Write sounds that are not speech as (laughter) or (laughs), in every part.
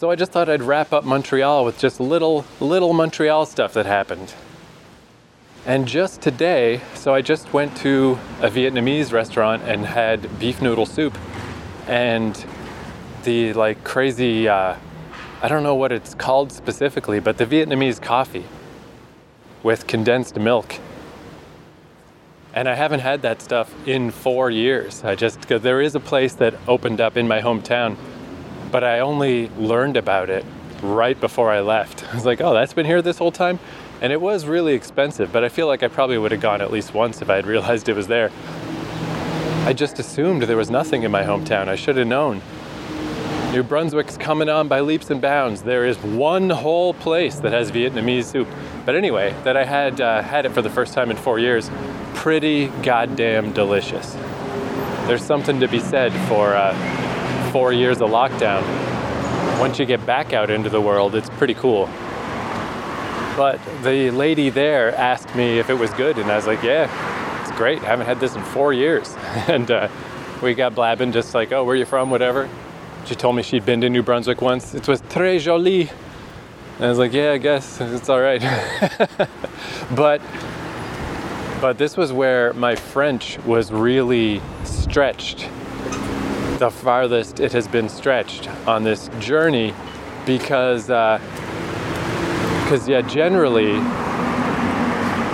So I just thought I'd wrap up Montreal with just little, little Montreal stuff that happened. And just today, so I just went to a Vietnamese restaurant and had beef noodle soup and the like crazy, uh, I don't know what it's called specifically, but the Vietnamese coffee with condensed milk. And I haven't had that stuff in four years. I just, because there is a place that opened up in my hometown, but I only learned about it right before I left. (laughs) I was like, oh, that's been here this whole time? And it was really expensive, but I feel like I probably would have gone at least once if I had (laughs) realized it was there. I just assumed there was nothing in my hometown. I should have known. New Brunswick's coming on by leaps and bounds. There is one whole place that has Vietnamese soup. But anyway, that I had uh, had it for the first time in four years. Pretty goddamn delicious. There's something to be said for uh, four years of lockdown. Once you get back out into the world, it's pretty cool. But the lady there asked me if it was good, and I was like, yeah, it's great. I haven't had this in four years. (laughs) and uh, we got blabbing, just like, oh, where are you from, whatever. She told me she'd been to New Brunswick once. It was très joli. And I was like, yeah, I guess it's all right. (laughs) but but this was where my French was really stretched. The farthest it has been stretched on this journey because uh, because yeah, generally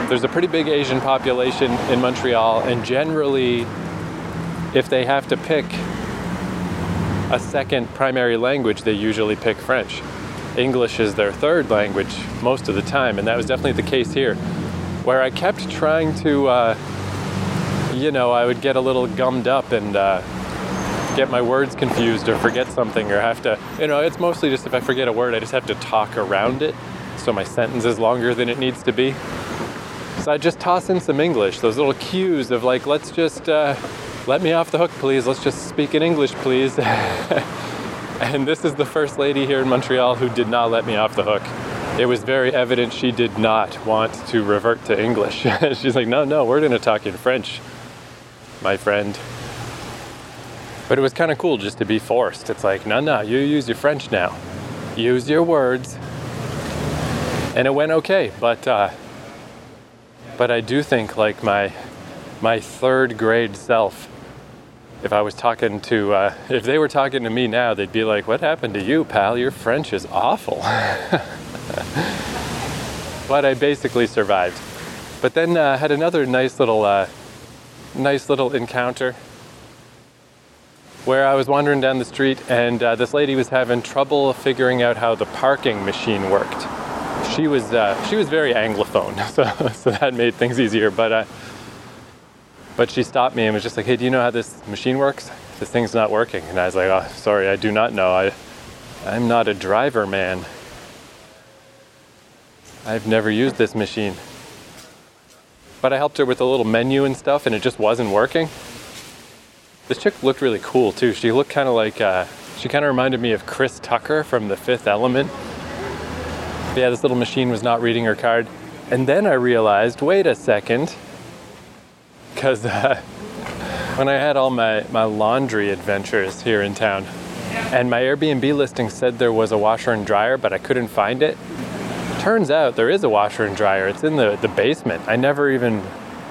there's a pretty big Asian population in Montreal, and generally, if they have to pick a second primary language, they usually pick French. English is their third language most of the time, and that was definitely the case here, where I kept trying to, uh, you know, I would get a little gummed up and uh, get my words confused or forget something or have to, you know, it's mostly just if I forget a word, I just have to talk around it so my sentence is longer than it needs to be. So I just toss in some English, those little cues of like, let's just uh, let me off the hook, please. Let's just speak in English, please. (laughs) and this is the first lady here in Montreal who did not let me off the hook. It was very evident she did not want to revert to English. (laughs) She's like, no, no, we're going to talk in French, my friend. But it was kind of cool just to be forced. It's like, no, no, you use your French now. Use your words and it went okay. But uh, but I do think like my my third grade self, if I was talking to uh, if they were talking to me now, they'd be like, "What happened to you, pal? Your French is awful." (laughs) but I basically survived. But then uh, had another nice little uh, nice little encounter where I was wandering down the street and uh, this lady was having trouble figuring out how the parking machine worked she was uh, she was very anglophone, (laughs) so so that made things easier. But uh, but she stopped me and was just like, "Hey, do you know how this machine works? This thing's not working." And I was like, "Oh, sorry, I do not know. I I'm not a driver, man. I've never used this machine." But I helped her with a little menu and stuff, and it just wasn't working. This chick looked really cool too. She looked kind of like uh, she kind of reminded me of Chris Tucker from The Fifth Element yeah, this little machine was not reading her card. And then I realized, wait a second, because uh, when I had all my, my laundry adventures here in town, and my Airbnb listing said there was a washer and dryer, but I couldn't find it. Turns out there is a washer and dryer. It's in the, the basement. I never even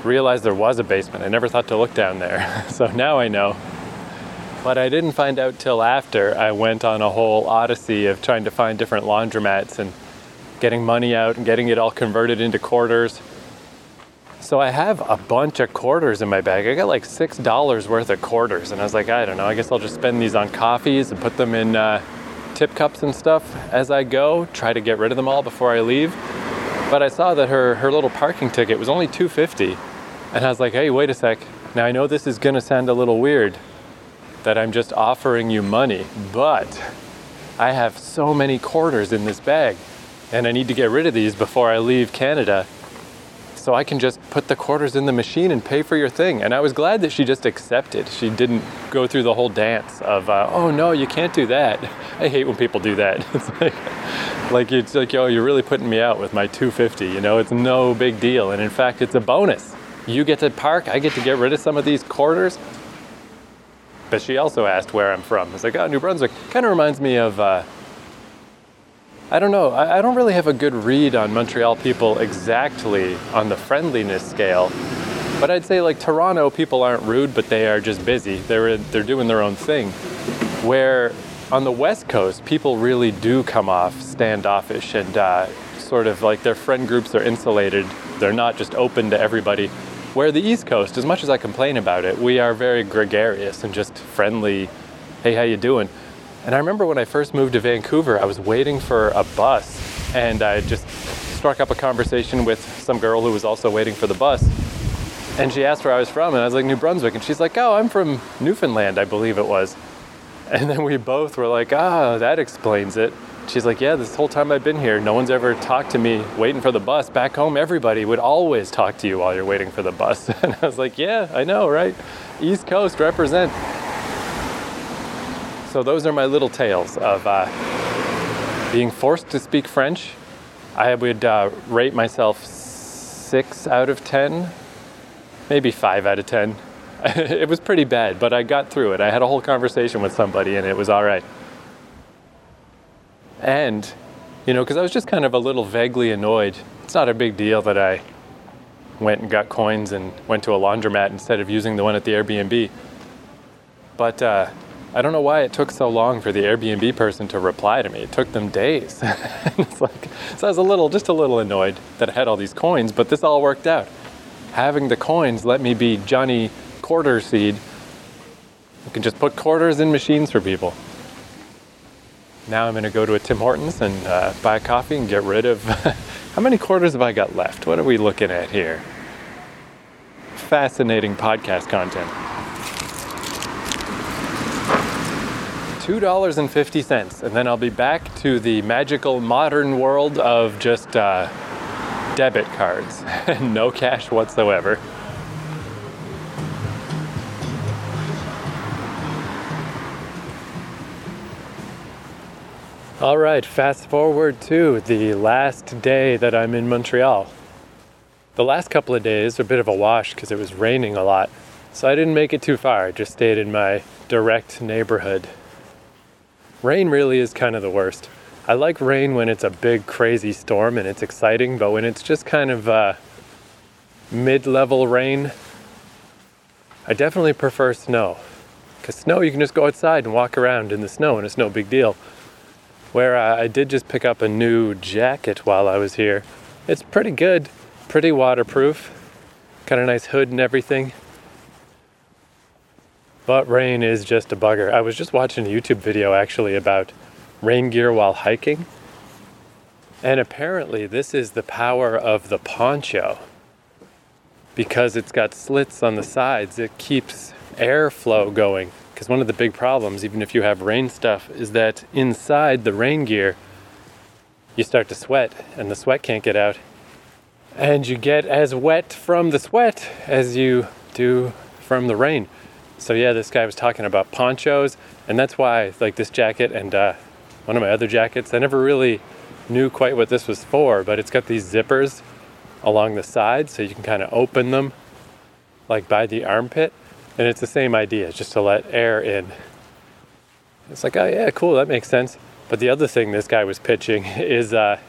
realized there was a basement. I never thought to look down there. (laughs) so now I know. But I didn't find out till after I went on a whole odyssey of trying to find different laundromats and getting money out and getting it all converted into quarters. So I have a bunch of quarters in my bag. I got like six dollars worth of quarters, and I was like, I don't know. I guess I'll just spend these on coffees and put them in uh, tip cups and stuff as I go. Try to get rid of them all before I leave. But I saw that her her little parking ticket was only 250, and I was like, Hey, wait a sec. Now I know this is gonna sound a little weird that I'm just offering you money, but I have so many quarters in this bag and I need to get rid of these before I leave Canada. So I can just put the quarters in the machine and pay for your thing. And I was glad that she just accepted. She didn't go through the whole dance of, uh, oh no, you can't do that. (laughs) I hate when people do that. (laughs) It's like, like it's like, yo, you're really putting me out with my 250. You know, it's no big deal. And in fact, it's a bonus. You get to park. I get to get rid of some of these quarters. But she also asked where I'm from. It's like, oh, New Brunswick. Kind of reminds me of. Uh, I don't know. I, I don't really have a good read on Montreal people exactly on the friendliness scale. But I'd say like Toronto people aren't rude, but they are just busy. They're they're doing their own thing. Where on the West Coast, people really do come off standoffish and uh, sort of like their friend groups are insulated. They're not just open to everybody. Where the East Coast, as much as I complain about it, we are very gregarious and just friendly. Hey, how you doing? And I remember when I first moved to Vancouver, I was waiting for a bus and I just struck up a conversation with some girl who was also waiting for the bus. And she asked where I was from, and I was like, New Brunswick. And she's like, Oh, I'm from Newfoundland, I believe it was. And then we both were like, Ah, oh, that explains it. She's like, Yeah, this whole time I've been here, no one's ever talked to me waiting for the bus. Back home, everybody would always talk to you while you're waiting for the bus. (laughs) And I was like, Yeah, I know, right? East Coast represent. So those are my little tales of uh, being forced to speak French. I would uh, rate myself six out of ten, maybe five out of ten. (laughs) it was pretty bad, but I got through it. I had a whole conversation with somebody, and it was all right. And, you know, because I was just kind of a little vaguely annoyed. It's not a big deal that I went and got coins and went to a laundromat instead of using the one at the Airbnb. But uh, I don't know why it took so long for the Airbnb person to reply to me. It took them days. (laughs) it's like, so I was a little, just a little annoyed that I had all these coins, but this all worked out. Having the coins let me be Johnny Quarter Seed. You can just put quarters in machines for people. Now I'm going to go to a Tim Hortons and uh, buy a coffee and get rid of. (laughs) how many quarters have I got left? What are we looking at here? Fascinating podcast content. $2.50, and then I'll be back to the magical modern world of just uh, debit cards and (laughs) no cash whatsoever. All right, fast forward to the last day that I'm in Montreal. The last couple of days are a bit of a wash because it was raining a lot, so I didn't make it too far. I just stayed in my direct neighborhood rain really is kind of the worst. I like rain when it's a big, crazy storm and it's exciting, but when it's just kind of uh, mid level rain, I definitely prefer snow. Because snow, you can just go outside and walk around in the snow and it's no big deal. Where I did just pick up a new jacket while I was here. It's pretty good, pretty waterproof, got a nice hood and everything. But rain is just a bugger. I was just watching a YouTube video actually about rain gear while hiking. And apparently, this is the power of the poncho. Because it's got slits on the sides, it keeps airflow going. Because one of the big problems, even if you have rain stuff, is that inside the rain gear, you start to sweat, and the sweat can't get out. And you get as wet from the sweat as you do from the rain. So yeah, this guy was talking about ponchos, and that's why like this jacket and uh, one of my other jackets. I never really knew quite what this was for, but it's got these zippers along the sides, so you can kind of open them like by the armpit, and it's the same idea, just to let air in. It's like, oh yeah, cool, that makes sense. But the other thing this guy was pitching (laughs) is uh,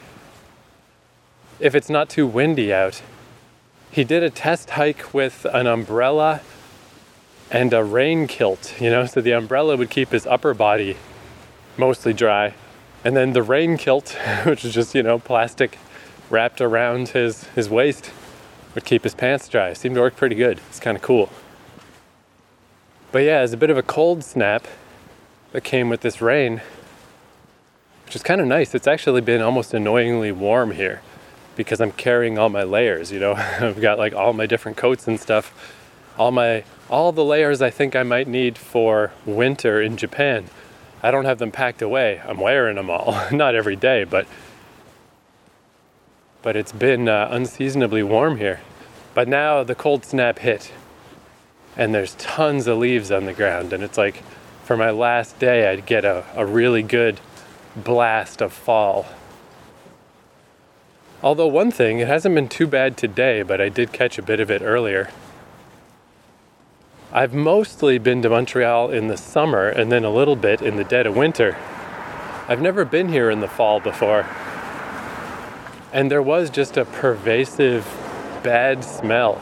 if it's not too windy out, he did a test hike with an umbrella and a rain kilt, you know, so the umbrella would keep his upper body mostly dry. And then the rain kilt, (laughs) which is just, you know, plastic wrapped around his, his waist, would keep his pants dry. It seemed to work pretty good. It's kind of cool. But yeah, it's a bit of a cold snap that came with this rain, which is kind of nice. It's actually been almost annoyingly warm here because I'm carrying all my layers, you know. (laughs) I've got like all my different coats and stuff, all my all the layers I think I might need for winter in Japan. I don't have them packed away. I'm wearing them all, (laughs) not every day, but but it's been uh, unseasonably warm here. But now the cold snap hit, and there's tons of leaves on the ground, and it's like for my last day, I'd get a, a really good blast of fall. Although, one thing, it hasn't been too bad today, but I did catch a bit of it earlier. I've mostly been to Montreal in the summer and then a little bit in the dead of winter. I've never been here in the fall before. And there was just a pervasive bad smell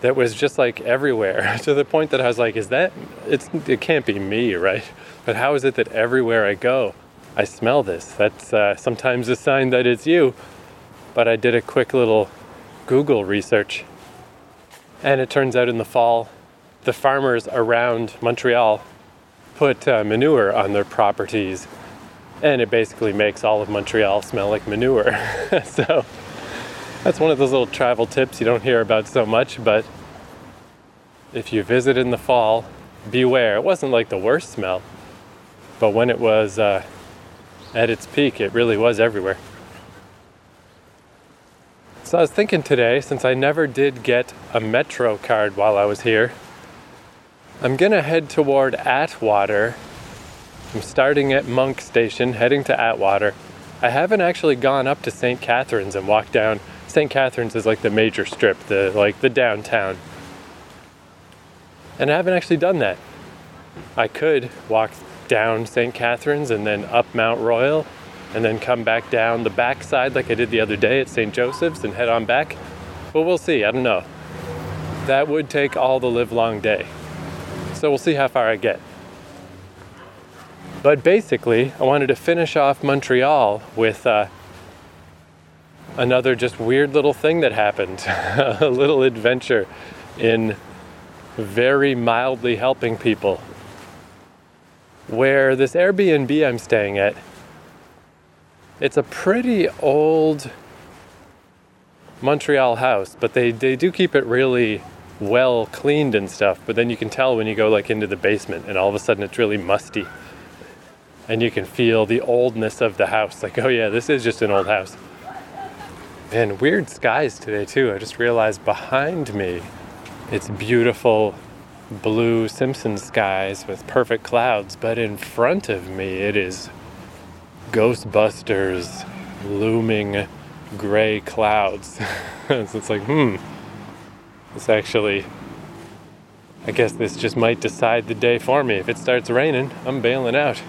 that was just like everywhere (laughs) to the point that I was like, is that it's it can't be me, right? But how is it that everywhere I go, I smell this? That's uh, sometimes a sign that it's you. But I did a quick little Google research, and it turns out in the fall, the farmers around Montreal put uh, manure on their properties, and it basically makes all of Montreal smell like manure. (laughs) so that's one of those little travel tips you don't hear about so much, but if you visit in the fall, beware. It wasn't like the worst smell, but when it was uh, at its peak, it really was everywhere. So I was thinking today, since I never did get a Metro card while I was here, I'm gonna head toward Atwater. I'm starting at Monk Station, heading to Atwater. I haven't actually gone up to St. Catherine's and walked down St. Catherine's is like the major strip, the like the downtown. And I haven't actually done that. I could walk down St. Catherine's and then up Mount Royal and then come back down the backside like I did the other day at St. Joseph's and head on back. But we'll see, I don't know. That would take all the live long day. So we'll see how far I get. But basically, I wanted to finish off Montreal with uh, another just weird little thing that happened (laughs) a little adventure in very mildly helping people. Where this Airbnb I'm staying at, it's a pretty old Montreal house, but they, they do keep it really well cleaned and stuff. But then you can tell when you go like into the basement and all of a sudden it's really musty. And you can feel the oldness of the house. Like, oh yeah, this is just an old house. And weird skies today, too. I just realized behind me it's beautiful blue Simpson skies with perfect clouds, but in front of me it is Ghostbusters looming gray clouds. (laughs) so it's like, hmm, this actually, I guess this just might decide the day for me. If it starts raining, I'm bailing out.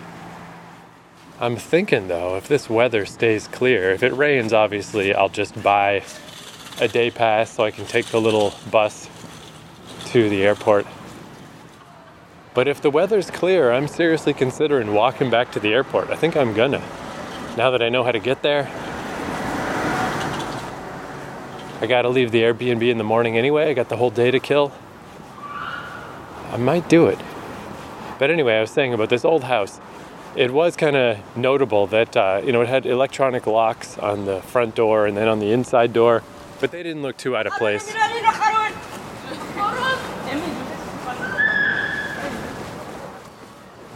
I'm thinking though, if this weather stays clear, if it rains, obviously, I'll just buy a day pass so I can take the little bus to the airport. But if the weather's clear, I'm seriously considering walking back to the airport. I think I'm gonna. Now that I know how to get there, I gotta leave the Airbnb in the morning anyway. I got the whole day to kill. I might do it. But anyway, I was saying about this old house it was kind of notable that uh, you know it had electronic locks on the front door and then on the inside door, but they didn't look too out of place.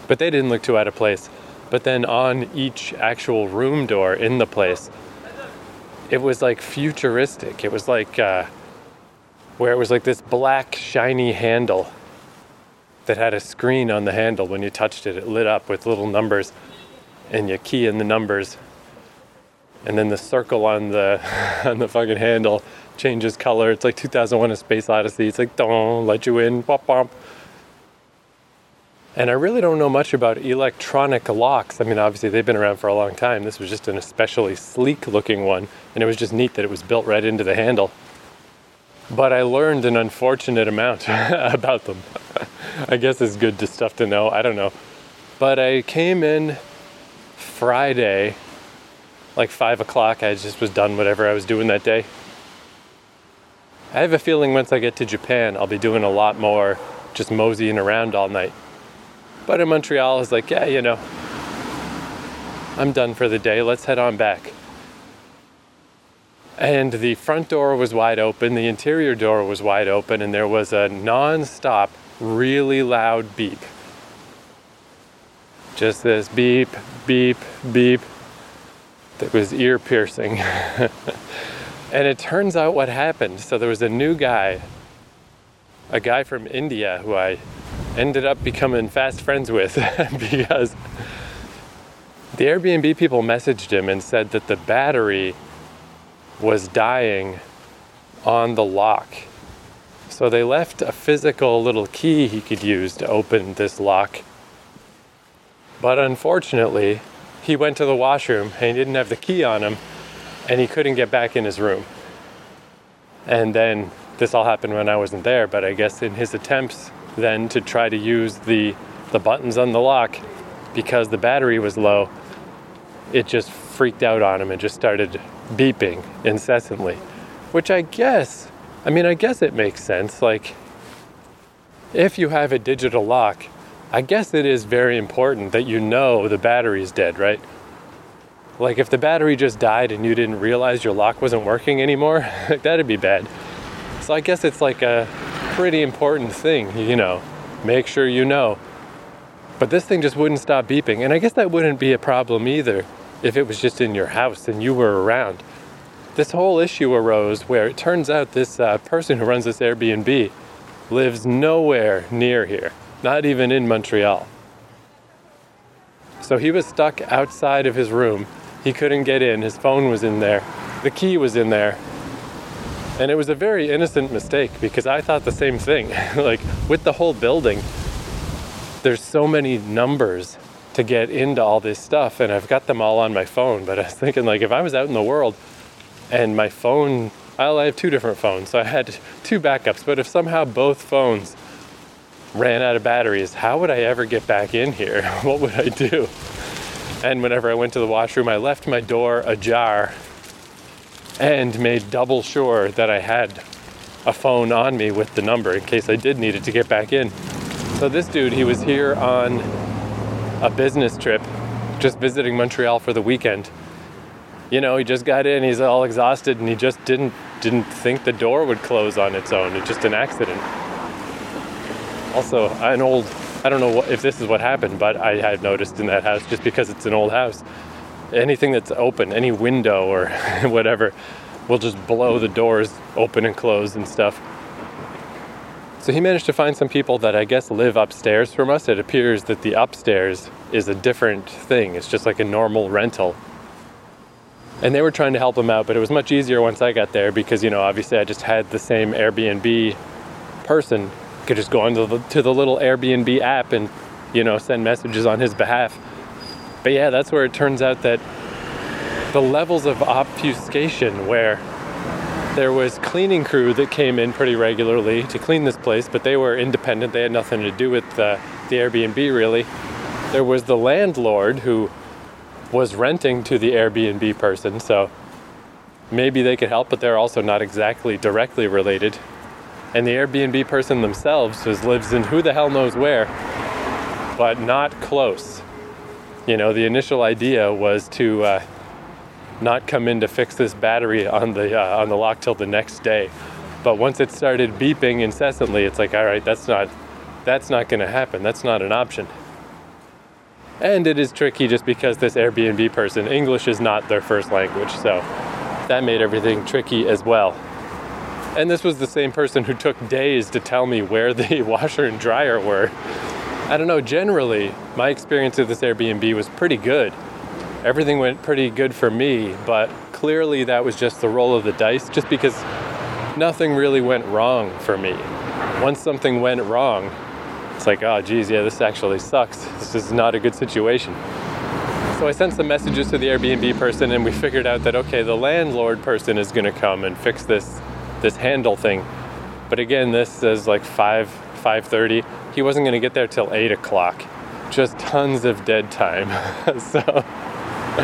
But they didn't look too out of place. But then on each actual room door in the place, it was like futuristic. It was like uh, where it was like this black shiny handle that had a screen on the handle. When you touched it, it lit up with little numbers, and you key in the numbers, and then the circle on the (laughs) on the fucking handle changes color. It's like 2001: A Space Odyssey. It's like don't let you in, pop pop. And I really don't know much about electronic locks. I mean, obviously they've been around for a long time. This was just an especially sleek looking one, and it was just neat that it was built right into the handle. But I learned an unfortunate amount (laughs) about them. (laughs) I guess it's good to stuff to know. I don't know. But I came in Friday, like five o'clock. I just was done whatever I was doing that day. I have a feeling once I get to Japan, I'll be doing a lot more just moseying around all night. But in Montreal, it's like, yeah, you know, I'm done for the day. Let's head on back. And the front door was wide open, the interior door was wide open, and there was a non stop really loud beep. Just this beep, beep, beep that was ear piercing. (laughs) and it turns out what happened so there was a new guy, a guy from India who I ended up becoming fast friends with (laughs) because the Airbnb people messaged him and said that the battery was dying on the lock so they left a physical little key he could use to open this lock. But unfortunately, he went to the washroom and he didn't have the key on him and he couldn't get back in his room. And then this all happened when I wasn't there, but I guess in his attempts then to try to use the the buttons on the lock because the battery was low, it just freaked out on him and just started beeping incessantly. Which I guess, I mean, I guess it makes sense. Like, if you have a digital lock, I guess it is very important that you know the battery's dead, right? Like, if the battery just died and you didn't realize your lock wasn't working anymore, (laughs) that'd be bad. So, I guess it's like a pretty important thing, you know, make sure you know. But this thing just wouldn't stop beeping. And I guess that wouldn't be a problem either if it was just in your house and you were around. This whole issue arose where it turns out this uh, person who runs this Airbnb lives nowhere near here, not even in Montreal. So he was stuck outside of his room. He couldn't get in. His phone was in there. The key was in there. And it was a very innocent mistake because I thought the same thing. (laughs) like with the whole building, there's so many numbers to get into all this stuff and I've got them all on my phone. But I was thinking like if I was out in the world and my phone well, I have two different phones, so I had two backups. But if somehow both phones ran out of batteries, how would I ever get back in here? (laughs) what would I do? And whenever I went to the washroom, I left my door ajar and made double sure that I had a phone on me with the number in case I did need it to get back in. So this dude, he was here on a business trip, just visiting Montreal for the weekend. You know, he just got in, he's all exhausted, and he just didn't didn't think the door would close on its own. It's just an accident. Also, an old I don't know if this is what happened, but I had noticed in that house just because it's an old house, anything that's open, any window or (laughs) whatever, will just blow the doors open and close and stuff. So he managed to find some people that I guess live upstairs from us. It appears that the upstairs is a different thing. It's just like a normal rental. And they were trying to help him out, but it was much easier once I got there because, you know, obviously I just had the same Airbnb person. Could just go onto the, to the little Airbnb app and, you know, send messages on his behalf. But yeah, that's where it turns out that the levels of obfuscation where there was cleaning crew that came in pretty regularly to clean this place, but they were independent. They had nothing to do with the, the Airbnb really. There was the landlord who was renting to the Airbnb person, so maybe they could help, but they're also not exactly directly related. And the Airbnb person themselves just lives in who the hell knows where, but not close. You know, the initial idea was to uh, not come in to fix this battery on the uh, on the lock till the next day. But once it started beeping incessantly, it's like, all right, that's not that's not going to happen. That's not an option. And it is tricky just because this Airbnb person, English is not their first language, so that made everything tricky as well. And this was the same person who took days to tell me where the (laughs) washer and dryer were. I don't know, generally, my experience with this Airbnb was pretty good everything went pretty good for me, but clearly that was just the roll of the dice, just because nothing really went wrong for me. Once something went wrong, it's like, oh, geez, yeah, this actually sucks. This is not a good situation. So I sent some messages to the Airbnb person, and we figured out that okay, the landlord person is going to come and fix this this handle thing. But again, this is like five five thirty. He wasn't going to get there till eight o'clock. Just tons of dead time. (laughs) so Oh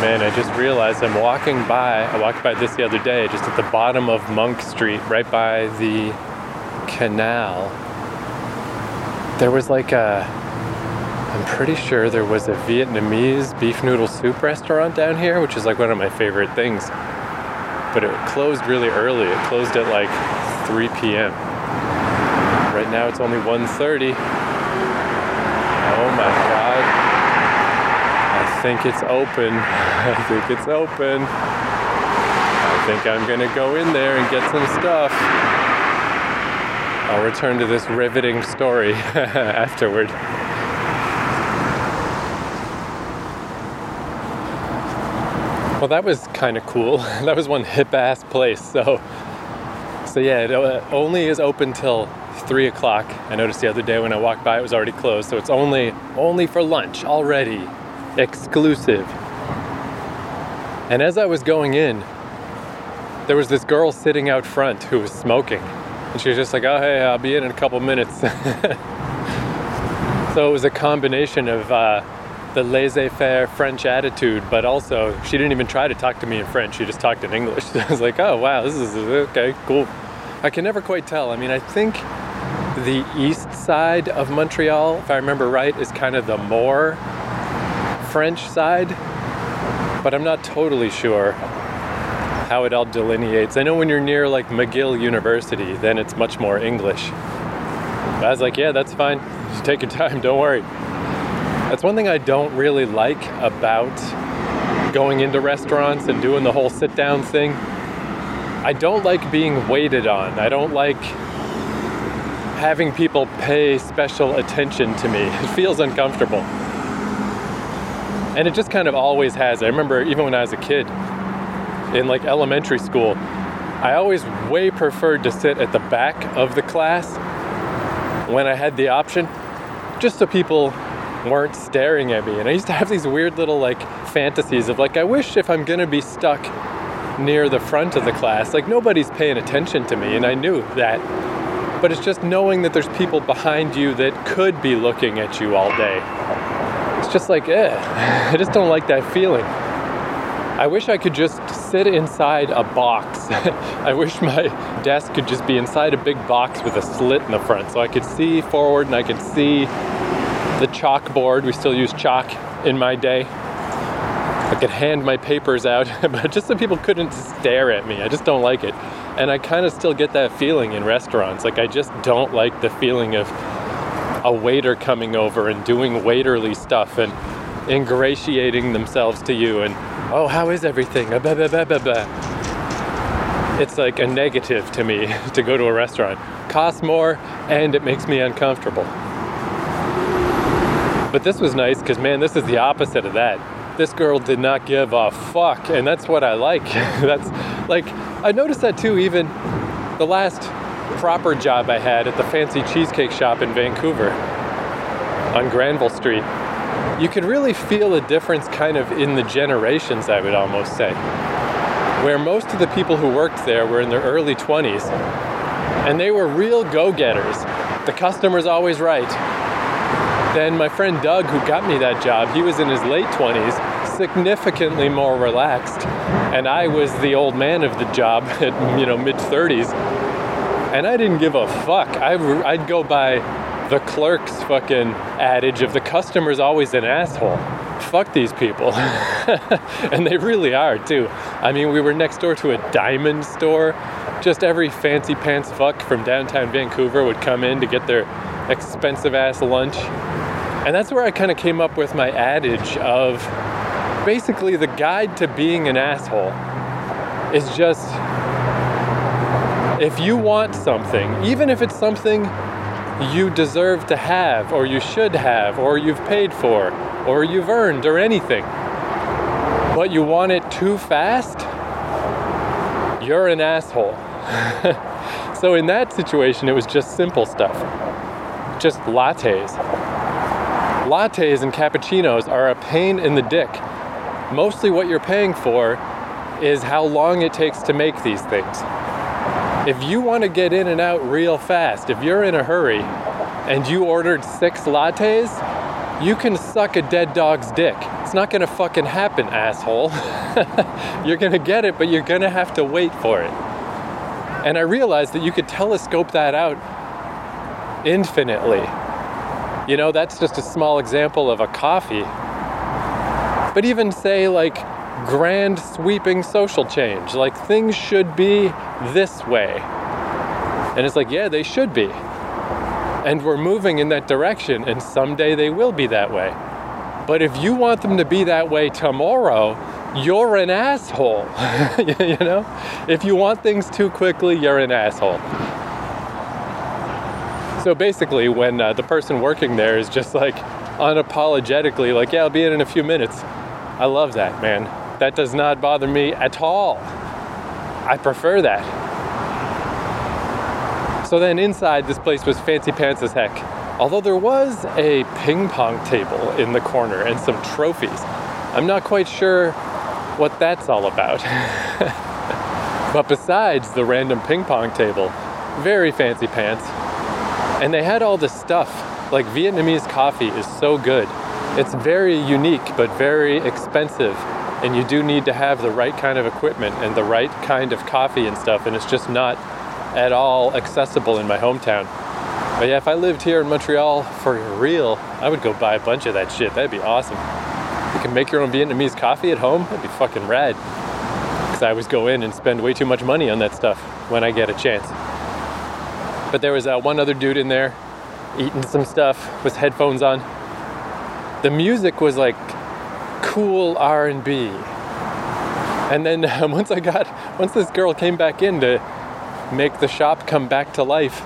man, I just realized I'm walking by, I walked by this the other day, just at the bottom of Monk Street, right by the canal. There was like a, I'm pretty sure there was a Vietnamese beef noodle soup restaurant down here, which is like one of my favorite things. But it closed really early. It closed at like 3 p.m. Right now it's only 1:30. Oh my god think it's open. (laughs) I think it's open. I think I'm gonna go in there and get some stuff. I'll return to this riveting story (laughs) afterward. Well, that was kind of cool. (laughs) That was one hip ass place. So, so yeah, it uh, only is open till three o'clock. I noticed the other day when I walked by it was already closed, so it's only only for lunch already. Exclusive. And as I was going in, there was this girl sitting out front who was smoking. And she was just like, oh, hey, I'll be in in a couple minutes. (laughs) so it was a combination of uh, the laissez faire French attitude, but also she didn't even try to talk to me in French. She just talked in English. (laughs) I was like, oh, wow, this is okay, cool. I can never quite tell. I mean, I think the east side of Montreal, if I remember right, is kind of the more French side, but I'm not totally sure how it all delineates. I know when you're near like McGill University, then it's much more English. But I was like, yeah, that's fine. Just take your (laughs) time, don't worry. That's one thing I don't really like about going into restaurants and doing the whole sit down thing. I don't like being waited on. I don't like having people pay special attention to me. (laughs) It feels uncomfortable. And it just kind of always has. I remember even when I was a kid in like elementary school, I always way preferred to sit at the back of the class when I had the option, just so people weren't staring at me. And I used to have these weird little like fantasies of like, I wish if I'm gonna be stuck near the front of the class, like nobody's paying attention to me, and I knew that. But it's just knowing that there's people behind you that could be looking at you all day just like, eh, I just don't like that feeling. I wish I could just sit inside a box. (laughs) I wish my desk could just be inside a big box with a slit in the front so I could see forward and I could see the chalkboard. We still use chalk in my day. I could hand my papers out, (laughs) but just so people couldn't stare at me. I just don't like it. And I kind of still get that feeling in restaurants. Like, I just don't like the feeling of a waiter coming over and doing waiterly stuff and ingratiating themselves to you and oh how is everything? It's like a negative to me (laughs) to go to a restaurant. Costs more and it makes me uncomfortable. But this was nice because man this is the opposite of that. This girl did not give a fuck and that's what i like. (laughs) That's like i noticed that too even the last proper job I had at the fancy cheesecake shop in Vancouver on Granville Street, you can really feel a difference kind of in the generations, I would almost say. Where most of the people who worked there were in their early 20s, and they were real go getters. The customer's always right. Then my friend Doug, who got me that job, he was in his late 20s, significantly more relaxed, and I was the old man of the job (laughs) at you know mid 30s and I didn't give a fuck. I, I'd go by the clerk's fucking adage of the customer's always an asshole. Fuck these people. (laughs) and they really are too. I mean, we were next door to a diamond store. Just every fancy pants fuck from downtown Vancouver would come in to get their expensive ass lunch. And that's where I kind of came up with my adage of basically the guide to being an asshole is just if you want something, even if it's something you deserve to have, or you should have, or you've paid for, or you've earned, or anything, but you want it too fast, you're an asshole. (laughs) so in that situation, it was just simple stuff. Just lattes. Lattes and cappuccinos are a pain in the dick. Mostly what you're paying for is how long it takes to make these things if you want to get in and out real fast, if you're in a hurry and you ordered six lattes, you can suck a dead dog's dick. It's not gonna fucking happen, asshole. (laughs) you're gonna get it, but you're gonna have to wait for it. And I realized that you could telescope that out infinitely. You know, that's just a small example of a coffee. But even say, like, grand sweeping social change. Like things should be this way. And it's like, yeah, they should be. And we're moving in that direction, and someday they will be that way. But if you want them to be that way tomorrow, you're an asshole. (laughs) you know? If you want things too quickly, you're an asshole. So basically, when uh, the person working there is just like unapologetically, like, yeah, I'll be in in a few minutes, I love that, man. That does not bother me at all. I prefer that. So then inside, this place was fancy pants as heck. Although there was a ping pong table in the corner and some trophies. I'm not quite sure what that's all about. (laughs) but besides the random ping pong table, very fancy pants. And they had all this stuff. Like Vietnamese coffee is so good. It's very unique but very expensive. And you do need to have the right kind of equipment and the right kind of coffee and stuff. And it's just not at all accessible in my hometown. But yeah, if I lived here in Montreal for real, I would go buy a bunch of that shit. That'd be awesome. You can make your own Vietnamese coffee at home. That'd be fucking rad. Because I always go in and spend way too much money on that stuff when I get a chance. But there was uh, one other dude in there eating some stuff with headphones on. The music was like cool R&B. And then um, (laughs) once I got, once this girl came back in to make the shop come back to life,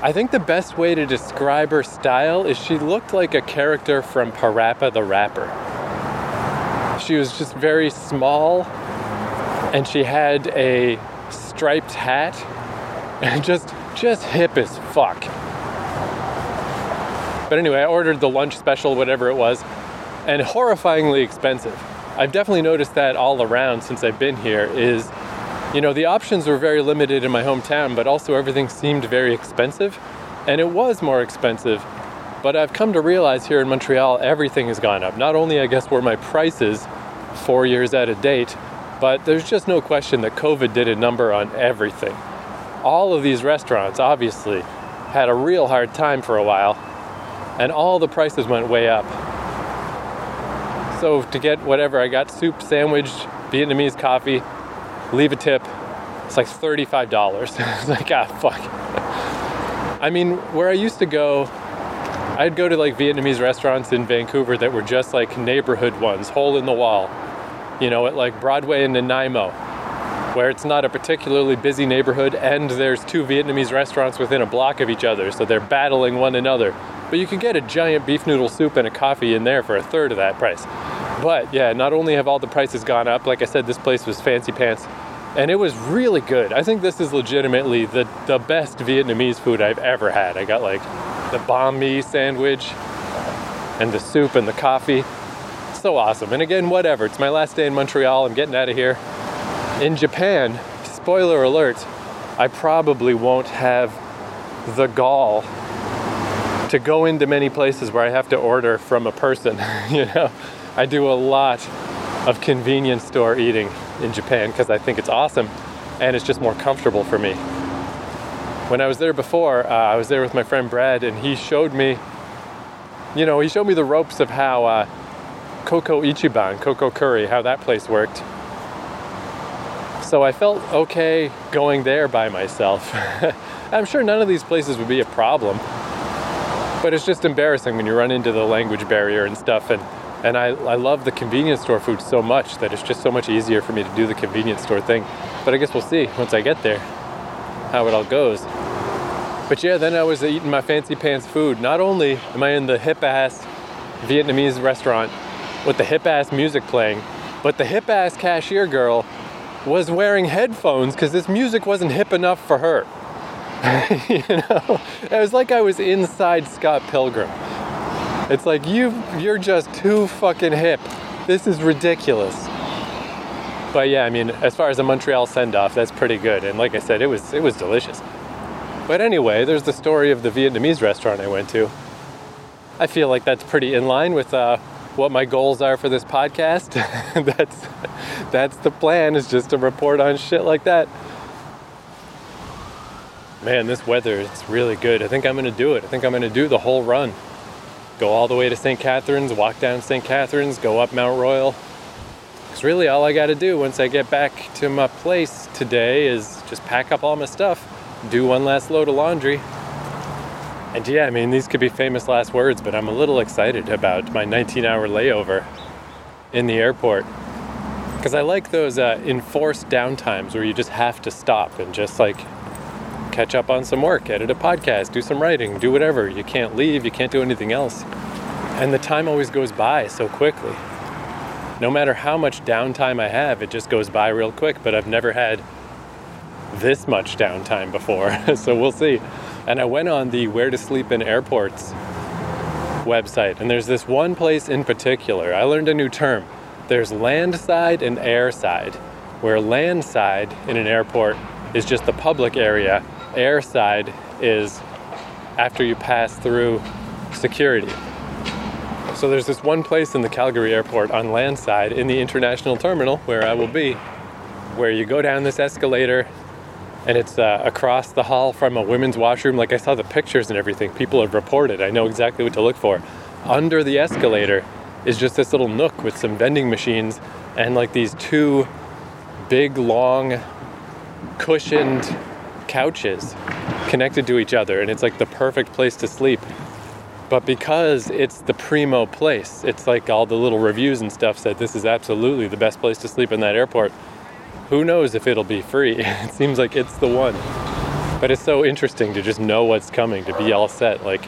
I think the best way to describe her style is she looked like a character from PaRappa the Rapper. She was just very small and she had a striped hat (laughs) and just just hip as fuck. But anyway, I ordered the lunch special, whatever it was, and horrifyingly expensive. I've definitely noticed that all around since I've been here is you know, the options were very limited in my hometown, but also everything seemed very expensive. And it was more expensive. But I've come to realize here in Montreal, everything has gone up. Not only, I guess, were my prices four years out of date, but there's just no question that COVID did a number on everything. All of these restaurants, obviously, had a real hard time for a while, and all the prices went way up. So, to get whatever, I got soup, sandwich, Vietnamese coffee, leave a tip. It's like $35. (laughs) it's like, ah, fuck. I mean, where I used to go, I'd go to like Vietnamese restaurants in Vancouver that were just like neighborhood ones, hole in the wall, you know, at like Broadway and Nanaimo, where it's not a particularly busy neighborhood and there's two Vietnamese restaurants within a block of each other, so they're battling one another. But you can get a giant beef noodle soup and a coffee in there for a third of that price. But yeah, not only have all the prices gone up, like I said, this place was fancy pants, and it was really good. I think this is legitimately the, the best Vietnamese food I've ever had. I got like the banh mi sandwich and the soup and the coffee. So awesome. And again, whatever. It's my last day in Montreal. I'm getting out of here. In Japan, spoiler alert, I probably won't have the gall to go into many places where I have to order from a person, (laughs) you know. I do a lot of convenience store eating in Japan because I think it's awesome and it's just more comfortable for me. When I was there before, uh, I was there with my friend Brad and he showed me, you know, he showed me the ropes of how uh, CoCo Ichiban, CoCo Curry, how that place worked. So I felt okay going there by myself. (laughs) I'm sure none of these places would be a problem, but it's just embarrassing when you run into the language barrier and stuff and and I, I love the convenience store food so much that it's just so much easier for me to do the convenience store thing. But I guess we'll see once I get there how it all goes. But yeah, then I was eating my fancy pants food. Not only am I in the hip ass Vietnamese restaurant with the hip ass music playing, but the hip ass cashier girl was wearing headphones because this music wasn't hip enough for her. (laughs) you know, it was like I was inside Scott Pilgrim. It's like you you're just too fucking hip. This is ridiculous. But yeah, I mean, as far as a Montreal send-off, that's pretty good. And like I said, it was it was delicious. But anyway, there's the story of the Vietnamese restaurant I went to. I feel like that's pretty in line with uh, what my goals are for this podcast. (laughs) that's that's the plan is just to report on shit like that. Man, this weather it's really good. I think I'm gonna do it. I think I'm gonna do the whole run go all the way to St. Catherine's, walk down St. Catherine's, go up Mount Royal. Because really, all I got to do once I get back to my place today is just pack up all my stuff, do one last load of laundry. And yeah, I mean, these could be famous last words, but I'm a little excited about my 19 hour layover in the airport. Because I like those uh, enforced downtimes where you just have to stop and just like catch up on some work, edit a podcast, do some writing, do whatever. You can't leave, you can't do anything else. And the time always goes by so quickly. No matter how much downtime I have, it just goes by real quick, but I've never had this much downtime before, (laughs) so we'll see. And I went on the Where to Sleep in Airports website, and there's this one place in particular. I learned a new term. There's land side and air side, where land side in an airport is just the public area, air side is after you pass through security. So there's this one place in the Calgary airport on land side in the international terminal where I will be, where you go down this escalator and it's uh, across the hall from a women's washroom. Like I saw the pictures and everything, people have reported. I know exactly what to look for. Under the escalator is just this little nook with some vending machines and like these two big, long, cushioned couches connected to each other. And it's like the perfect place to sleep. But because it's the primo place, it's like all the little reviews and stuff said this is absolutely the best place to sleep in that airport. Who knows if it'll be free? (laughs) It seems like it's the one. But it's so interesting to just know what's coming, to be all set. Like,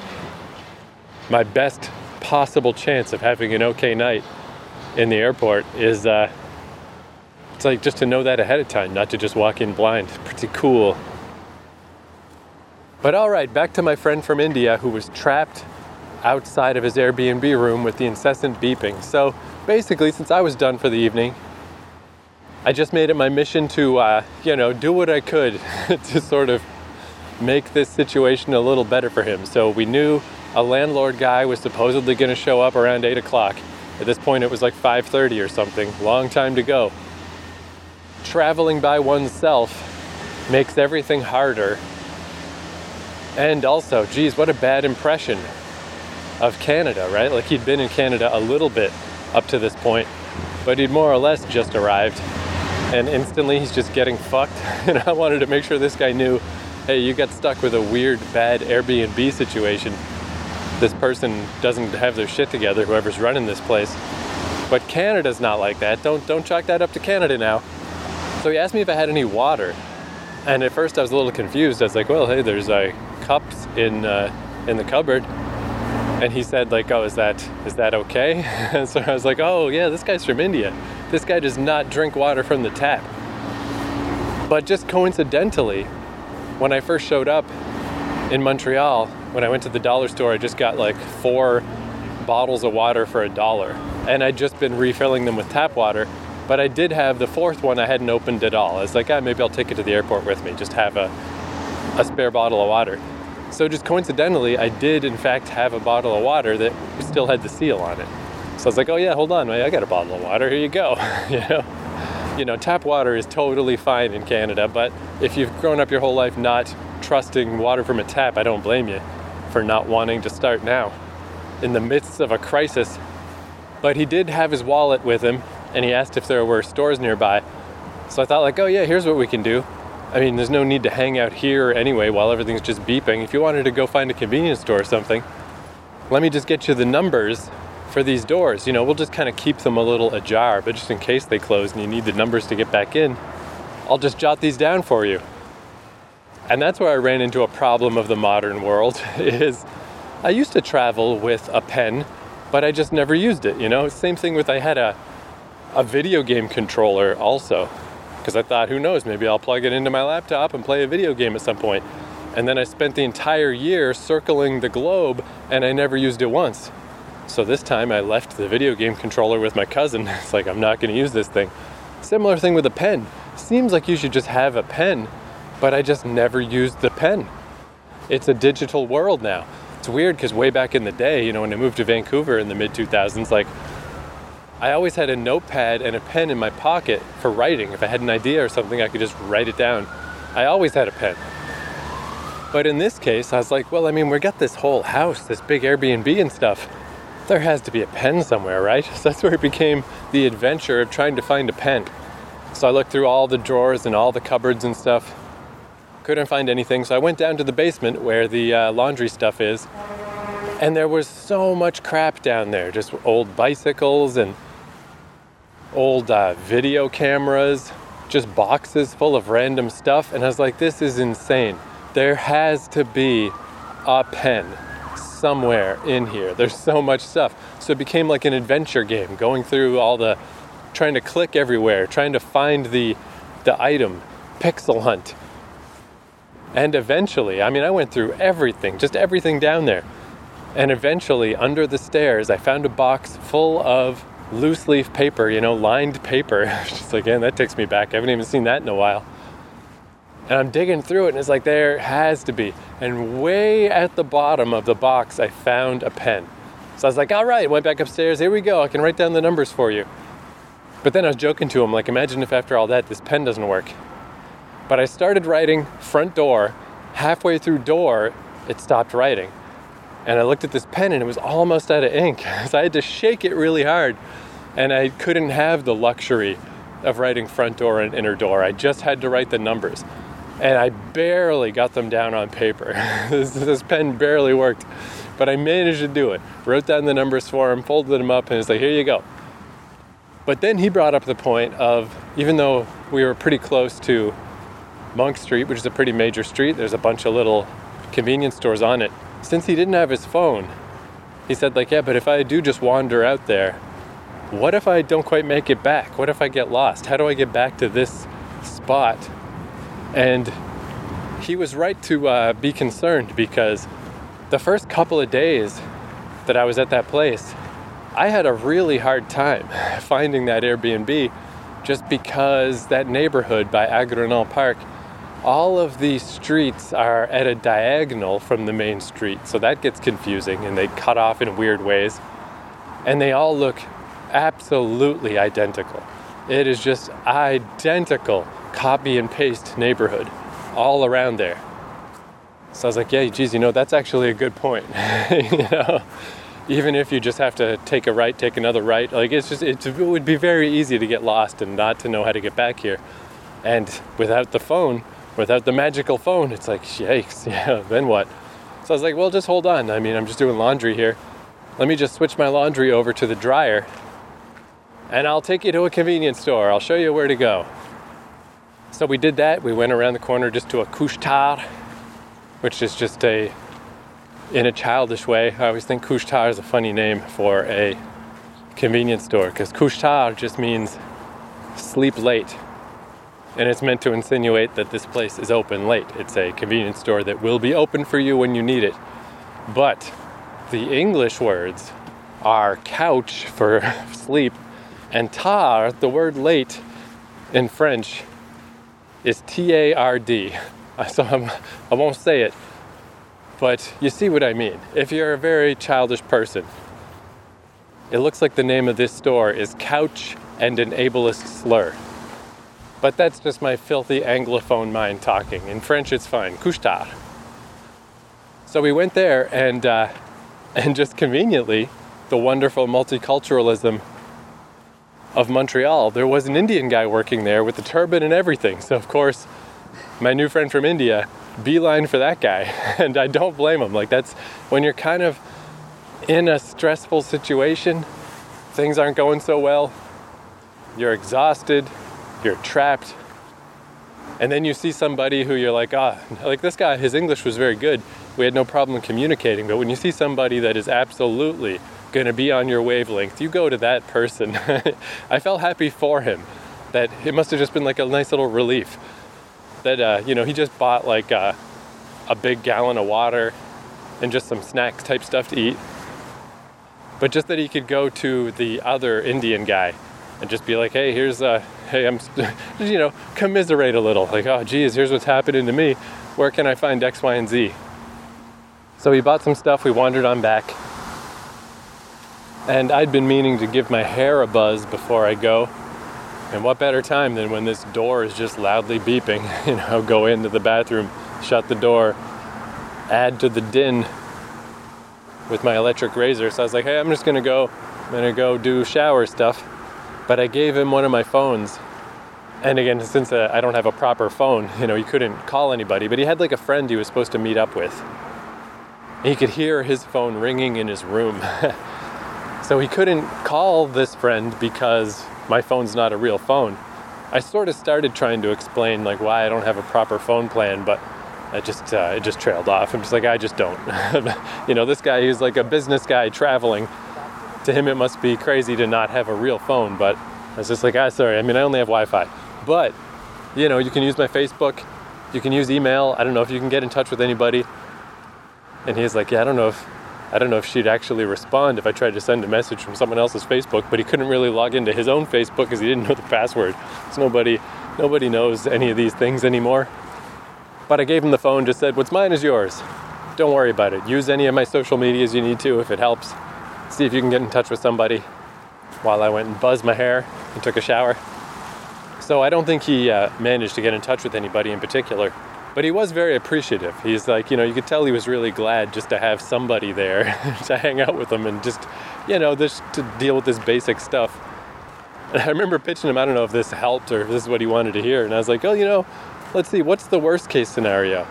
my best possible chance of having an okay night in the airport is uh, it's like just to know that ahead of time, not to just walk in blind. Pretty cool. But all right, back to my friend from India who was trapped outside of his Airbnb room with the incessant beeping. So basically, since I was done for the evening, I just made it my mission to, uh, you know, do what I could (laughs) to sort of make this situation a little better for him. So we knew a landlord guy was supposedly going to show up around eight o'clock. At this point, it was like 5:30 or something. Long time to go. Traveling by oneself makes everything harder. And also, geez, what a bad impression of Canada, right? Like he'd been in Canada a little bit up to this point, but he'd more or less just arrived. And instantly he's just getting fucked. (laughs) And I wanted to make sure this guy knew hey, you got stuck with a weird, bad Airbnb situation. This person doesn't have their shit together, whoever's running this place. But Canada's not like that. Don't, don't chalk that up to Canada now. So he asked me if I had any water. And at first I was a little confused. I was like, well, hey, there's uh, cups in, uh, in the cupboard and he said like oh is that is that okay and (laughs) so i was like oh yeah this guy's from india this guy does not drink water from the tap. But just coincidentally when i first showed up in montreal when i went to the dollar store i just got like four bottles of water for a dollar. And i'd just been refilling them with tap water but i did have the fourth one i hadn't opened at all. I was like ah, maybe i'll take it to the airport with me. Just have a, a spare bottle of water. So just coincidentally, I did in fact have a bottle of water that still had the seal on it. So I was like, oh yeah, hold on, I got a bottle of water. Here you go. (laughs) you know, you know, tap water is totally fine in Canada, but if you've grown up your whole life not trusting water from a tap, I don't blame you for not wanting to start now in the midst of a crisis. But he did have his wallet with him, and he asked if there were stores nearby. So I thought, like, oh yeah, here's what we can do. I mean, there's no need to hang out here anyway while everything's just beeping. If you wanted to go find a convenience store or something, let me just get you the numbers for these doors. You know, we'll just kind of keep them a little ajar, but just in case they close and you need the numbers to get back in, I'll just jot these down for you. And that's where I ran into a problem of the modern world (laughs) is I used to travel with a pen, but I just never used it, you know? Same thing with I had a a video game controller also because I thought, who knows, maybe I'll plug it into my laptop and play a video game at some point. And then I spent the entire year circling the globe and I never used it once. So this time I left the video game controller with my cousin. (laughs) It's like, I'm not going to use this thing. Similar thing with a pen. Seems like you should just have a pen, but I just never used the pen. It's a digital world now. It's weird because way back in the day, you know, when I moved to Vancouver in the mid 2000s, like I always had a notepad and a pen in my pocket for writing. If I had an idea or something, I could just write it down. I always had a pen. But in this case, I was like, well, I mean, we got this whole house, this big Airbnb and stuff. There has to be a pen somewhere, right? So (laughs) that's where it became the adventure of trying to find a pen. So I looked through all the drawers and all the cupboards and stuff. Couldn't find anything, so I went down to the basement where the uh, laundry stuff is. And there was so much crap down there just old bicycles and old uh, video cameras, just boxes full of random stuff. And I was like, this is insane. There has to be a pen somewhere in here. There's so much stuff. So it became like an adventure game, going through all the, trying to click everywhere, trying to find the, the item, pixel hunt, And eventually, I mean, I went through everything, just everything down there. And eventually, under the stairs, I found a box full of loose leaf paper, you know, lined paper. (laughs) Just like, man, that takes me back. I haven't even seen that in a while. And I'm digging through it, and it's like, there has to be. And way at the bottom of the box, I found a pen. So I was like, all right, went back upstairs. Here we go. I can write down the numbers for you. But then I was joking to him, like, imagine if after all that, this pen doesn't work. But I started writing front door. Halfway through door, it stopped writing. And I looked at this pen and it was almost out of ink. (laughs) so I had to shake it really hard. And I couldn't have the luxury of writing front door and inner door. I just had to write the numbers. And I barely got them down on paper. (laughs) this, this, pen barely worked. But I managed to do it. Wrote down the numbers for him, folded them up, and it's like, here you go. But then he brought up the point of even though we were pretty close to Monk Street, which is a pretty major street, there's a bunch of little convenience stores on it since he didn't have his phone, he said, like, yeah, but if I do just wander out there, what if I don't quite make it back? What if I get lost? How do I get back to this spot? And he was right to uh, be concerned because the first couple of days that I was at that place, I had a really hard time (laughs) finding that Airbnb just because that neighborhood by Angrignon Park all of these streets are at a diagonal from the main street, so that gets confusing and they cut off in weird ways. And they all look absolutely identical. It is just identical copy and paste neighborhood all around there. So I was like, yeah, geez, you know, that's actually a good point. (laughs) you know, even if you just have to take a right, take another right, like it's just, it would be very easy to get lost and not to know how to get back here. And without the phone, without the magical phone, it's like, yikes, (laughs) yeah, then what? So I was like, well, just hold on. I mean, I'm just doing laundry here. Let me just switch my laundry over to the dryer and I'll take you to a convenience store. I'll show you where to go. So we did that. We went around the corner just to a couche-tard, which is just a, in a childish way, I always think couche-tard is a funny name for a convenience store because couche-tard just means sleep late and it's meant to insinuate that this place is open late. It's a convenience store that will be open for you when you need it. But the English words are couch for (laughs) sleep, and tar, the word late in French, is T A R D. (laughs) So I'm, I won't say it, but you see what I mean. If you're a very childish person, it looks like the name of this store is Couch and an Ableist Slur. But that's just my filthy Anglophone mind talking. In French, it's fine. Couche-tard. So we went there, and uh, (laughs) and just conveniently, the wonderful multiculturalism of Montreal, there was an Indian guy working there with the turban and everything. So of course, my new friend from India, beeline for that guy, (laughs) and I don't blame him. Like that's when you're kind of in a stressful situation, things aren't going so well, you're exhausted, you're trapped. And then you see somebody who you're like, ah, like this guy, his English was very good. We had no problem communicating. But when you see somebody that is absolutely going to be on your wavelength, you go to that person. (laughs) I felt happy for him that it must have just been like a nice little relief that, uh, you know, he just bought like a, a big gallon of water and just some snacks type stuff to eat. But just that he could go to the other Indian guy and just be like, hey, here's a hey, I'm, (laughs) you know, commiserate a little. Like, oh, geez, here's what's happening to me. Where can I find X, Y, and Z? So we bought some stuff. We wandered on back. And I'd been meaning to give my hair a buzz before I go. And what better time than when this door is just loudly beeping? (laughs) You know, go into the bathroom, shut the door, add to the din with my electric razor. So I was like, hey, I'm just gonna go, I'm gonna go do shower stuff. But I gave him one of my phones. And again, since uh, I don't have a proper phone, you know, he couldn't call anybody, but he had like a friend he was supposed to meet up with. he could hear his phone ringing in his room. (laughs) so he couldn't call this friend because my phone's not a real phone. I sort of started trying to explain like why I don't have a proper phone plan, but I just uh, it just trailed off. I'm just like I just don't. (laughs) you know, this guy he's like a business guy traveling to him it must be crazy to not have a real phone, but I was just like, ah, sorry, I mean, I only have Wi Fi. But, you know, you can use my Facebook, you can use email. I don't know if you can get in touch with anybody. And he's like, yeah, I don't know if I don't know if she'd actually respond if I tried to send a message from someone else's Facebook, but he couldn't really log into his own Facebook because he didn't know the password. So nobody nobody knows any of these things anymore. But I gave him the phone, just said, What's mine is yours. Don't worry about it. Use any of my social medias you need to if it helps. See if you can get in touch with somebody while I went and buzzed my hair and took a shower. So I don't think he uh, managed to get in touch with anybody in particular. But he was very appreciative. He's like, you know, you could tell he was really glad just to have somebody there (laughs) to hang out with him and just, you know, just to deal with this basic stuff. And I remember pitching him, I don't know if this helped or if this is what he wanted to hear. And I was like, oh, you know, let's see, what's the worst case scenario?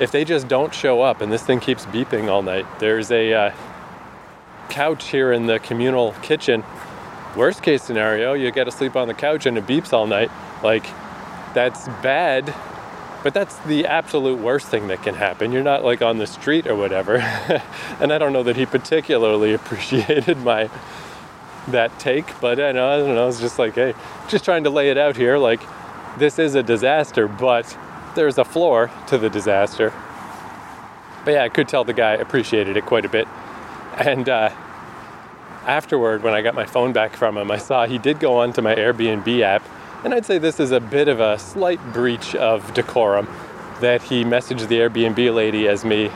If they just don't show up and this thing keeps beeping all night, there's a uh, couch here in the communal kitchen. Worst case scenario, you get to sleep on the couch and it beeps all night. Like, that's bad but that's the absolute worst thing that can happen. You're not like on the street or whatever. (laughs) and I don't know that he particularly (laughs) appreciated my that take, but I, know, I don't know. It's just like, hey, just trying to lay it out here. Like, this is a disaster, but there's a floor to the disaster. But yeah, I could tell the guy appreciated it quite a bit. And uh, afterward, when I got my phone back from him, I saw he did go onto my Airbnb app and I'd say this is a bit of a slight breach of decorum that he messaged the Airbnb lady as me.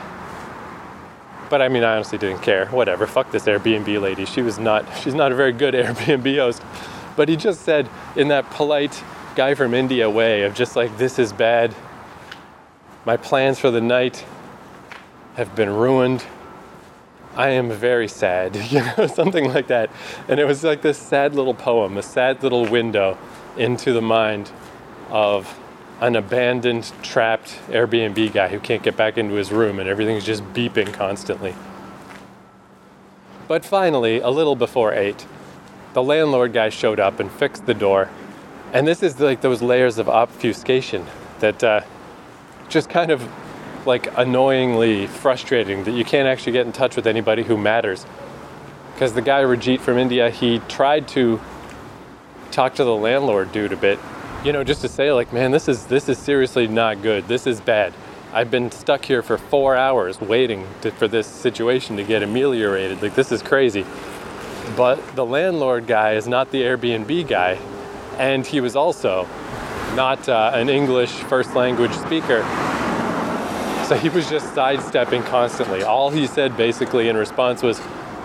But I mean, I honestly didn't care. Whatever. Fuck this Airbnb lady. She was not, she's not a very good (laughs) Airbnb host. But he just said in that polite guy from India way of just like, this is bad. My plans for the night have been ruined. I am very sad, (laughs) you know, something like that. And it was like this sad little poem, a sad little window into the mind of an abandoned, trapped Airbnb guy who can't get back into his room and everything's just beeping constantly. But finally, a little before 8, the landlord guy showed up and fixed the door. And this is like those layers of obfuscation that uh, just kind of like annoyingly frustrating that you can't actually get in touch with anybody who matters. Because the guy Rajit from India, he tried to talk to the landlord dude a bit, you know, just to say like, man, this is this is seriously not good. This is bad. I've been stuck here for four hours waiting to, for this situation to get ameliorated. Like this is crazy. But the landlord guy is not the Airbnb guy, and he was also not uh, an English first language speaker. So he was just sidestepping constantly. All he said basically in response was,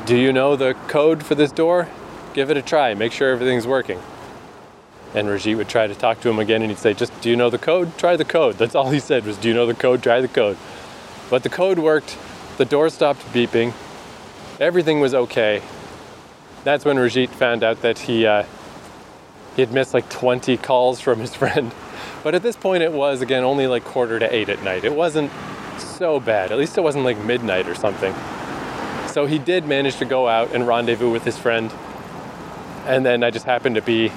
Do you know the code for this door? Give it a try. Make sure everything's working. And Rajit would try to talk to him again and he'd say, just, do you know the code? Try the code. That's all he said was, do you know the code? Try the code. But the code worked. The door stopped beeping. Everything was okay. That's when Rajit found out that he, uh, he had missed like 20 calls from his (laughs) friend. But at this point, it was, again, only like quarter to eight at night. It wasn't so bad. At least it wasn't like midnight or something. So he did manage to go out and rendezvous with his friend. And then I just happened to be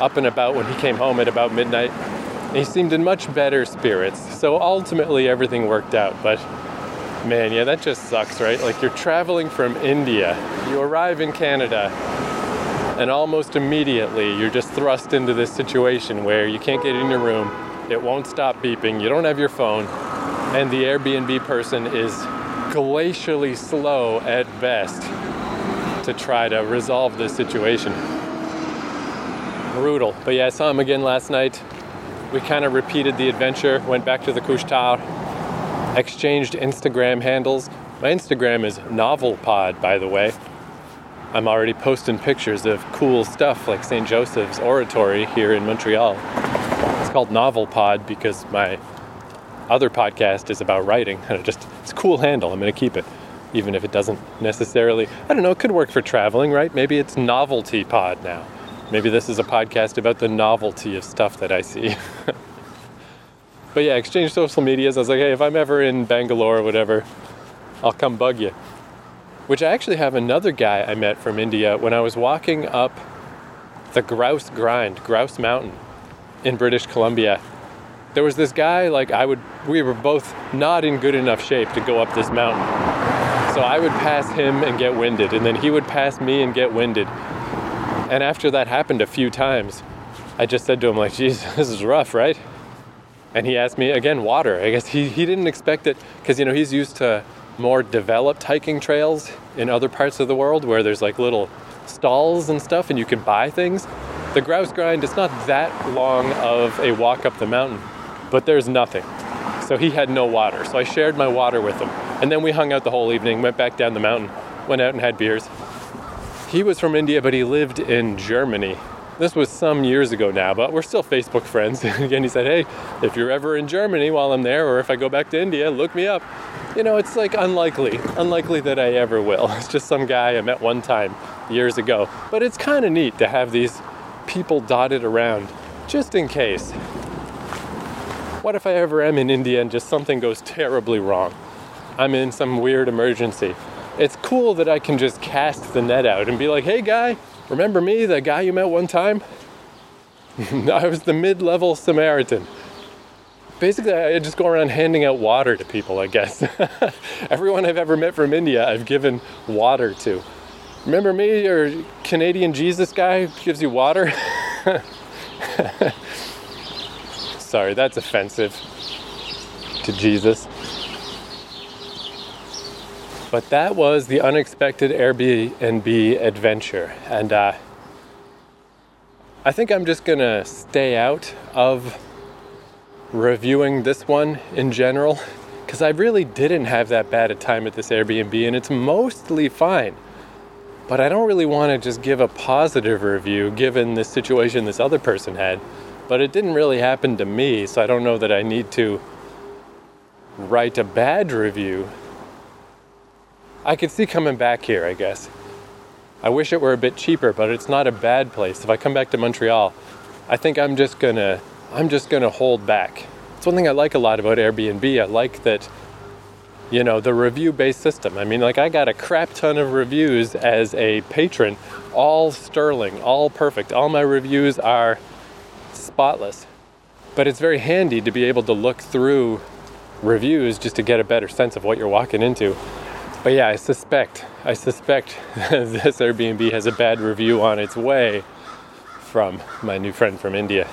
up and about when he came home at about midnight. He seemed in much better spirits. So ultimately, everything worked out. But man, yeah, that just sucks, right? Like you're traveling from India, you arrive in Canada, and almost immediately you're just thrust into this situation where you can't get in your room, it won't stop beeping, you don't have your phone, and the Airbnb person is glacially slow at best to try to resolve this situation brutal. But yeah, I saw him again last night. We kind of repeated the adventure, went back to the couche-tard, exchanged Instagram handles. My Instagram is NovelPod, by the way. I'm already posting pictures of cool stuff like St. Joseph's Oratory here in Montreal. It's called NovelPod because my other podcast is about writing, and it just it's a cool handle. I'm going to keep it, even if it doesn't necessarily. I don't know. It could work for traveling, right? Maybe it's Novelty Pod now. Maybe this is a podcast about the novelty of stuff that I see. (laughs) but yeah, exchange social medias. I was like, hey, if I'm ever in Bangalore or whatever, I'll come bug you. Which I actually have another guy I met from India when I was walking up the Grouse Grind, Grouse Mountain in British Columbia. There was this guy, like, I would, we were both not in good enough shape to go up this mountain. So I would pass him and get winded, and then he would pass me and get winded. And after that happened a few times, I just said to him, like, geez, (laughs) this is rough, right? And he asked me again, water. I guess he, he didn't expect it because, you know, he's used to more developed hiking trails in other parts of the world where there's like little stalls and stuff and you can buy things. The grouse grind, it's not that long of a walk up the mountain, but there's nothing. So he had no water. So I shared my water with him. And then we hung out the whole evening, went back down the mountain, went out and had beers. He was from India, but he lived in Germany. This was some years ago now, but we're still Facebook friends. (laughs) Again, he said, Hey, if you're ever in Germany while I'm there, or if I go back to India, look me up. You know, it's like unlikely, unlikely that I ever will. (laughs) It's just some guy I met one time years ago. But it's kind of neat to have these people dotted around just in case. What if I ever am in India and just something goes terribly wrong? I'm in some weird emergency it's cool that I can just cast the net out and be like, hey guy, remember me, the guy you met one time? (laughs) I was the mid level Samaritan. Basically, I just go around handing out water to people, I guess. (laughs) Everyone I've ever met from India, I've given water to. Remember me, your Canadian Jesus guy gives you water? (laughs) Sorry, that's offensive to Jesus. But that was the unexpected Airbnb adventure. And uh, I think I'm just to stay out of reviewing this one in general because I really didn't have that bad a time at this Airbnb and it's mostly fine. But I don't really want to just give a positive review given the situation this other person had. But it didn't really happen to me, so I don't know that I need to write a bad review I could see coming back here, I guess. I wish it were a bit cheaper, but it's not a bad place. If I come back to Montreal, I think I'm just gonna I'm just gonna hold back. It's one thing I like a lot about Airbnb. I like that you know the review based system. I mean, like I got a crap ton of reviews as a patron, all sterling, all perfect. All my reviews are spotless. But it's very handy to be able to look through reviews just to get a better sense of what you're walking into. But yeah, I suspect, I suspect (laughs) this Airbnb has a bad review on its way from my new friend from India.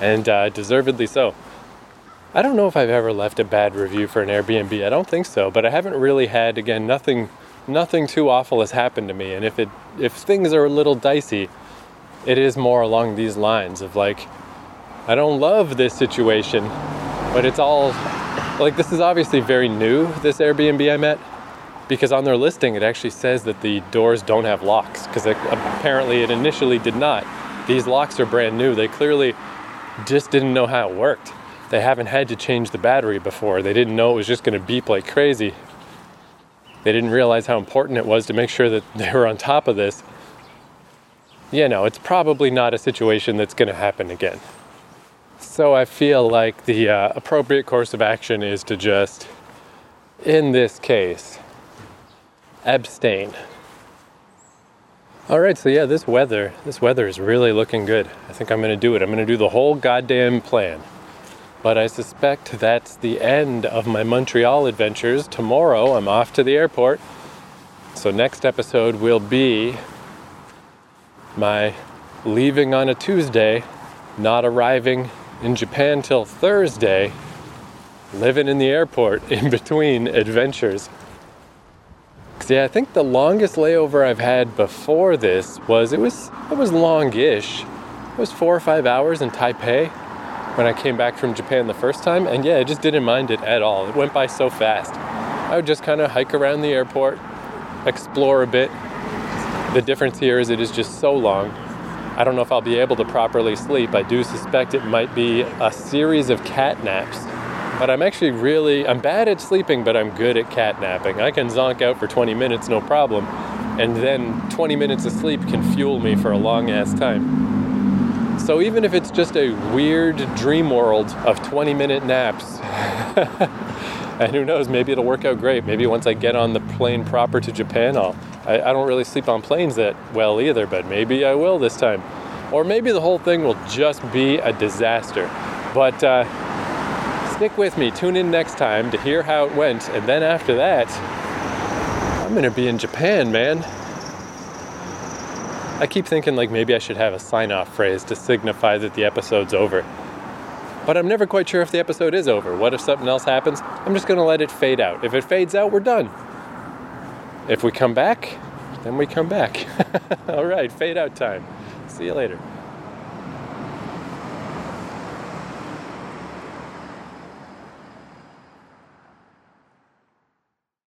And uh, deservedly so. I don't know if I've ever left a bad review for an Airbnb. I don't think so, but I haven't really had again nothing nothing too awful has happened to me and if it if things are a little dicey, it is more along these lines of like I don't love this situation, but it's all like this is obviously very new, this Airbnb I met, because on their listing it actually says that the doors don't have locks, because apparently it initially did not. These locks are brand new. They clearly just didn't know how it worked. They haven't had to change the battery before. They didn't know it was just going to beep like crazy. They didn't realize how important it was to make sure that (laughs) they were on top of this. You know, it's probably not a situation that's going to happen again. So I feel like the uh, appropriate course of action is to just, in this case, abstain. All right, so yeah, this weather, this weather is really looking good. I think I'm going to do it. I'm going to do the whole goddamn plan. But I suspect that's the end of my Montreal adventures. Tomorrow I'm off to the airport. So next episode will be my leaving on a Tuesday, not arriving in Japan till Thursday, living in the airport (laughs) in between adventures. yeah, I think the longest layover I've had before this was it was it was longish. It was four or five hours in Taipei when I came back from Japan the first time, and yeah, I just didn't mind it at all. It went by so fast. I would just kind of hike around the airport, explore a bit. The difference here is it is just so long I don't know if I'll be able to properly sleep. I do suspect it might be a series of cat naps. But I'm actually really, I'm bad at sleeping, but I'm good at cat napping. I can zonk out for 20 minutes, no problem. And then 20 minutes of sleep can fuel me for a long ass time. So even if it's just a weird dream world of 20 minute naps, (laughs) (laughs) and who knows, maybe it'll work out great. Maybe once I get on the plane proper to Japan, I'll I, I don't really sleep on planes that well either, but maybe I will this time. Or maybe the whole thing will just be a disaster. But uh, stick with me, tune in next time to hear how it went, and then after that, I'm gonna be in Japan, man. I keep thinking like maybe I should have a sign off phrase to signify that the episode's over. But I'm never quite sure if the episode is over. What if something else happens? I'm just going to let it fade out. If it fades out, we're done. If we come back, then we come back. (laughs) All right, fade out time. See you later.